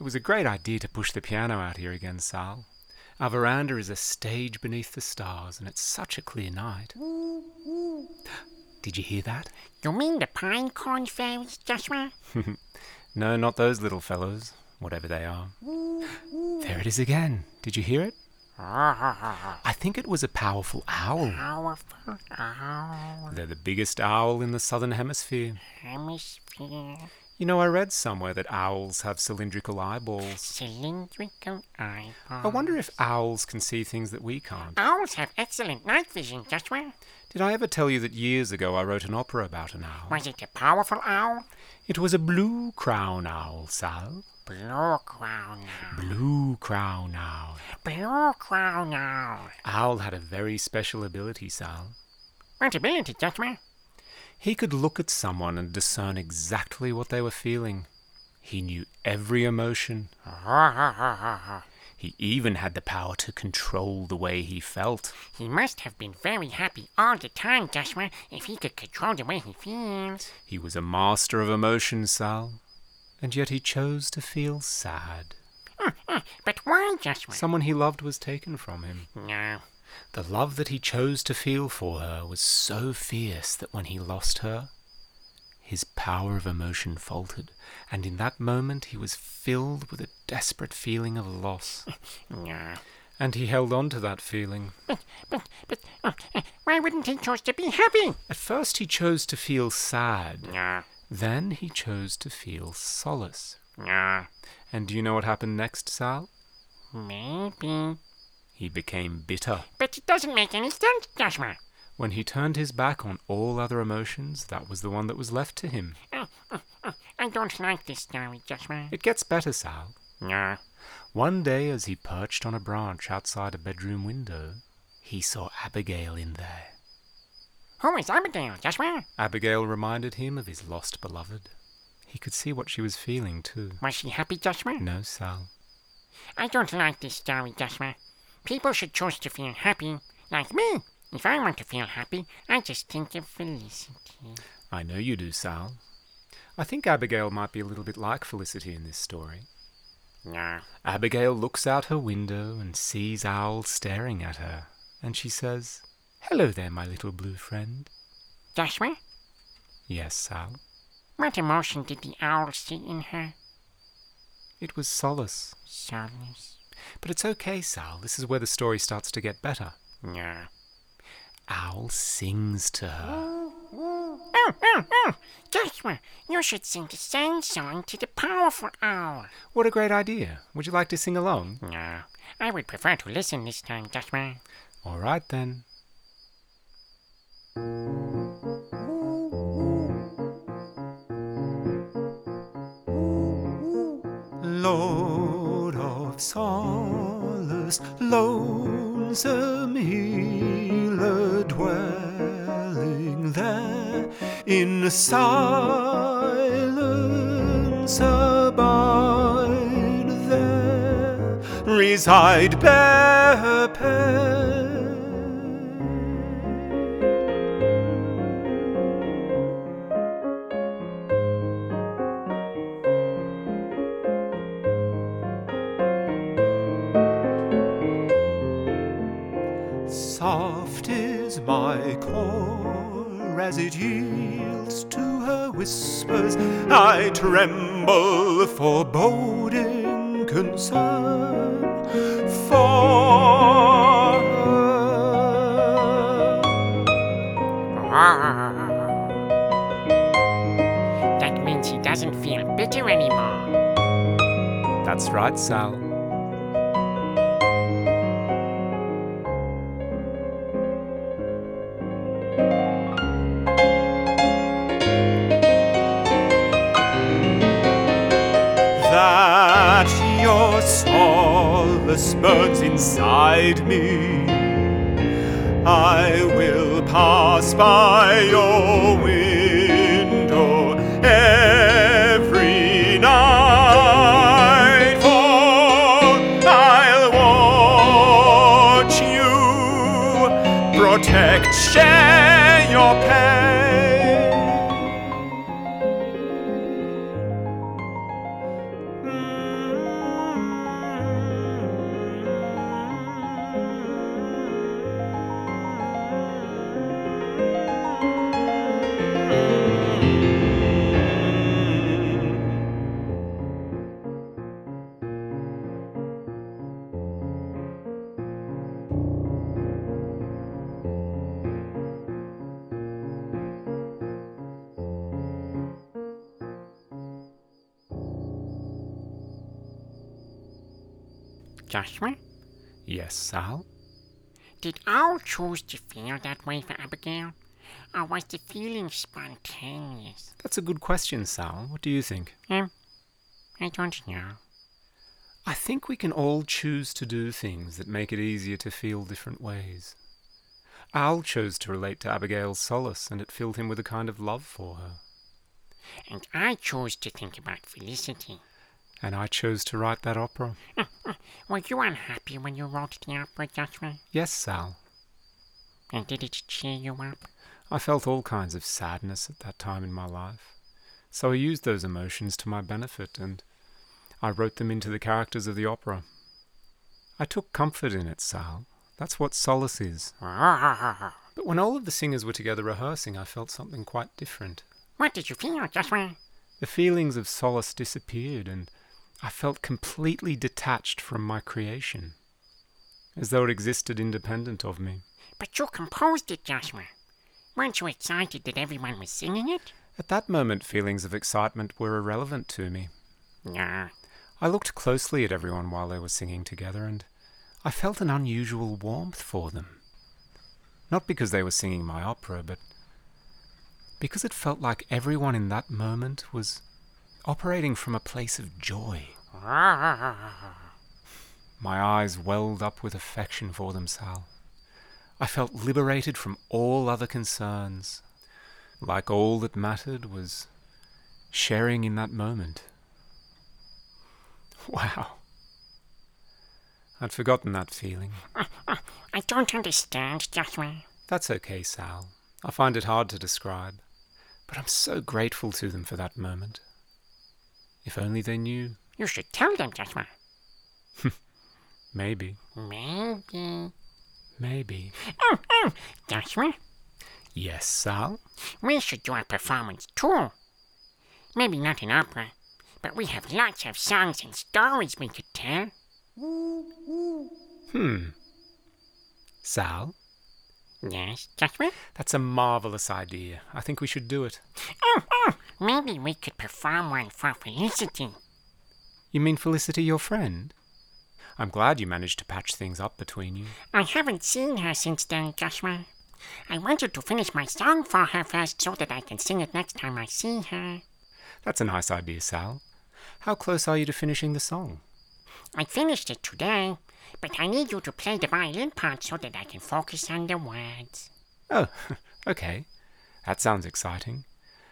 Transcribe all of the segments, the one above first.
It was a great idea to push the piano out here again, Sal. Our veranda is a stage beneath the stars, and it's such a clear night. Did you hear that? You mean the pine cone fairies, Joshua? No, not those little fellows, whatever they are. There it is again. Did you hear it? I think it was a powerful owl. Powerful owl They're the biggest owl in the southern hemisphere. hemisphere. You know, I read somewhere that owls have cylindrical eyeballs. Cylindrical eyeball. I wonder if owls can see things that we can't. Owls have excellent night vision, Joshua. Did I ever tell you that years ago I wrote an opera about an owl? Was it a powerful owl? It was a blue crown owl, Sal. Blue crown owl. Blue crown owl. Blue crown owl. Owl had a very special ability, Sal. What ability, Joshua? He could look at someone and discern exactly what they were feeling. He knew every emotion. He even had the power to control the way he felt. He must have been very happy all the time, Joshua, if he could control the way he feels. He was a master of emotion, Sal. And yet he chose to feel sad. Mm, mm, but why, Joshua? Someone he loved was taken from him. No. The love that he chose to feel for her was so fierce that when he lost her, his power of emotion faltered, and in that moment he was filled with a desperate feeling of loss. And he held on to that feeling. But, but, uh, uh, why wouldn't he choose to be happy? At first he chose to feel sad, then he chose to feel solace. And do you know what happened next, Sal? Maybe. He became bitter. But it doesn't make any sense, Joshua. When he turned his back on all other emotions, that was the one that was left to him. Uh, uh, uh, I don't like this story, Joshua. It gets better, Sal. No. One day, as he perched on a branch outside a bedroom window, he saw Abigail in there. Who is Abigail, Joshua? Abigail reminded him of his lost beloved. He could see what she was feeling, too. Was she happy, Joshua? No, Sal. I don't like this story, Joshua. People should choose to feel happy, like me. If I want to feel happy, I just think of Felicity. I know you do, Sal. I think Abigail might be a little bit like Felicity in this story. No. Abigail looks out her window and sees Owl staring at her, and she says, Hello there, my little blue friend. Joshua, Yes, Sal. what emotion did the owl see in her? It was solace. Solace. But it's okay, Sal. This is where the story starts to get better. No. Owl sings to her. Oh, oh, oh! Joshua, you should sing the same song to the powerful owl. What a great idea. Would you like to sing along? No. I would prefer to listen this time, Joshua. All right then. Lord of solace, lonesome healer, dwelling there in silence, abide there, reside bear is my core as it yields to her whispers. I tremble, foreboding concern for her. That means he doesn't feel bitter anymore. That's right, Sal. That your solace burns inside me. I will pass by your window every night, for I'll watch you, protect, Joshua, Yes, Sal? did Owl choose to feel that way for Abigail? Or was the feeling spontaneous? That's a good question, Sal. What do you think? Um, I don't know. I think we can all choose to do things that make it easier to feel different ways. Owl chose to relate to Abigail's solace, and it filled him with a kind of love for her. And I chose to think about Felicity. And I chose to write that opera. Were you unhappy when you wrote the opera, Joshua? Yes, Sal. And did it cheer you up? I felt all kinds of sadness at that time in my life. So I used those emotions to my benefit, and I wrote them into the characters of the opera. I took comfort in it, Sal. That's what solace is. But when all of the singers were together rehearsing, I felt something quite different. What did you feel, Joshua? The feelings of solace disappeared, and I felt completely detached from my creation, as though it existed independent of me. But you composed it, Joshua. Weren't you excited that everyone was singing it? At that moment, feelings of excitement were irrelevant to me. No. I looked closely at everyone while they were singing together, and I felt an unusual warmth for them. Not because they were singing my opera, but because it felt like everyone in that moment was operating from a place of joy. My eyes welled up with affection for them, Sal. I felt liberated from all other concerns, like all that mattered was sharing in that moment. Wow. I'd forgotten that feeling. I don't understand, Joshua. That's okay, Sal. I find it hard to describe, but I'm so grateful to them for that moment. If only they knew. You should tell them, Joshua. Maybe. Maybe. Maybe. Oh, oh, Joshua, Yes, Sal? we should do a performance too. Maybe not an opera, but we have lots of songs and stories we could tell. Hmm. Sal? Yes, Joshua? That's a marvelous idea. I think we should do it. Oh, oh, maybe we could perform one for Felicity. You mean Felicity, your friend? I'm glad you managed to patch things up between you. I haven't seen her since then, Joshua. I wanted to finish my song for her first so that I can sing it next time I see her. That's a nice idea, Sal. How close are you to finishing the song? I finished it today, but I need you to play the violin part so that I can focus on the words. Oh, okay. That sounds exciting.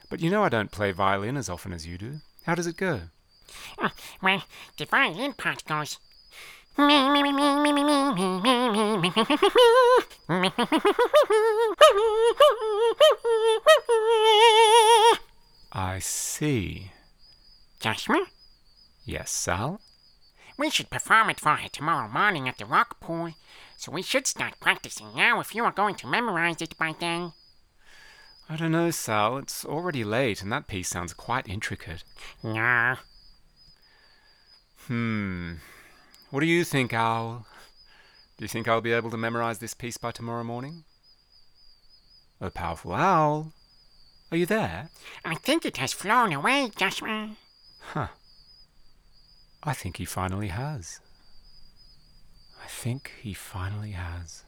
But you know I don't play violin as often as you do. How does it go? Well, the violin part goes. I see. Joshua? Yes, Sal? We should perform it for her tomorrow morning at the rock pool, so we should start practicing now if you are going to memorize it by then. I don't know, Sal. It's already late, and that piece sounds quite intricate. No. Hmm. What do you think, Owl? Do you think I'll be able to memorize this piece by tomorrow morning? Oh, powerful owl. Are you there? I think it has flown away, Joshua. Huh. I think he finally has. I think he finally has.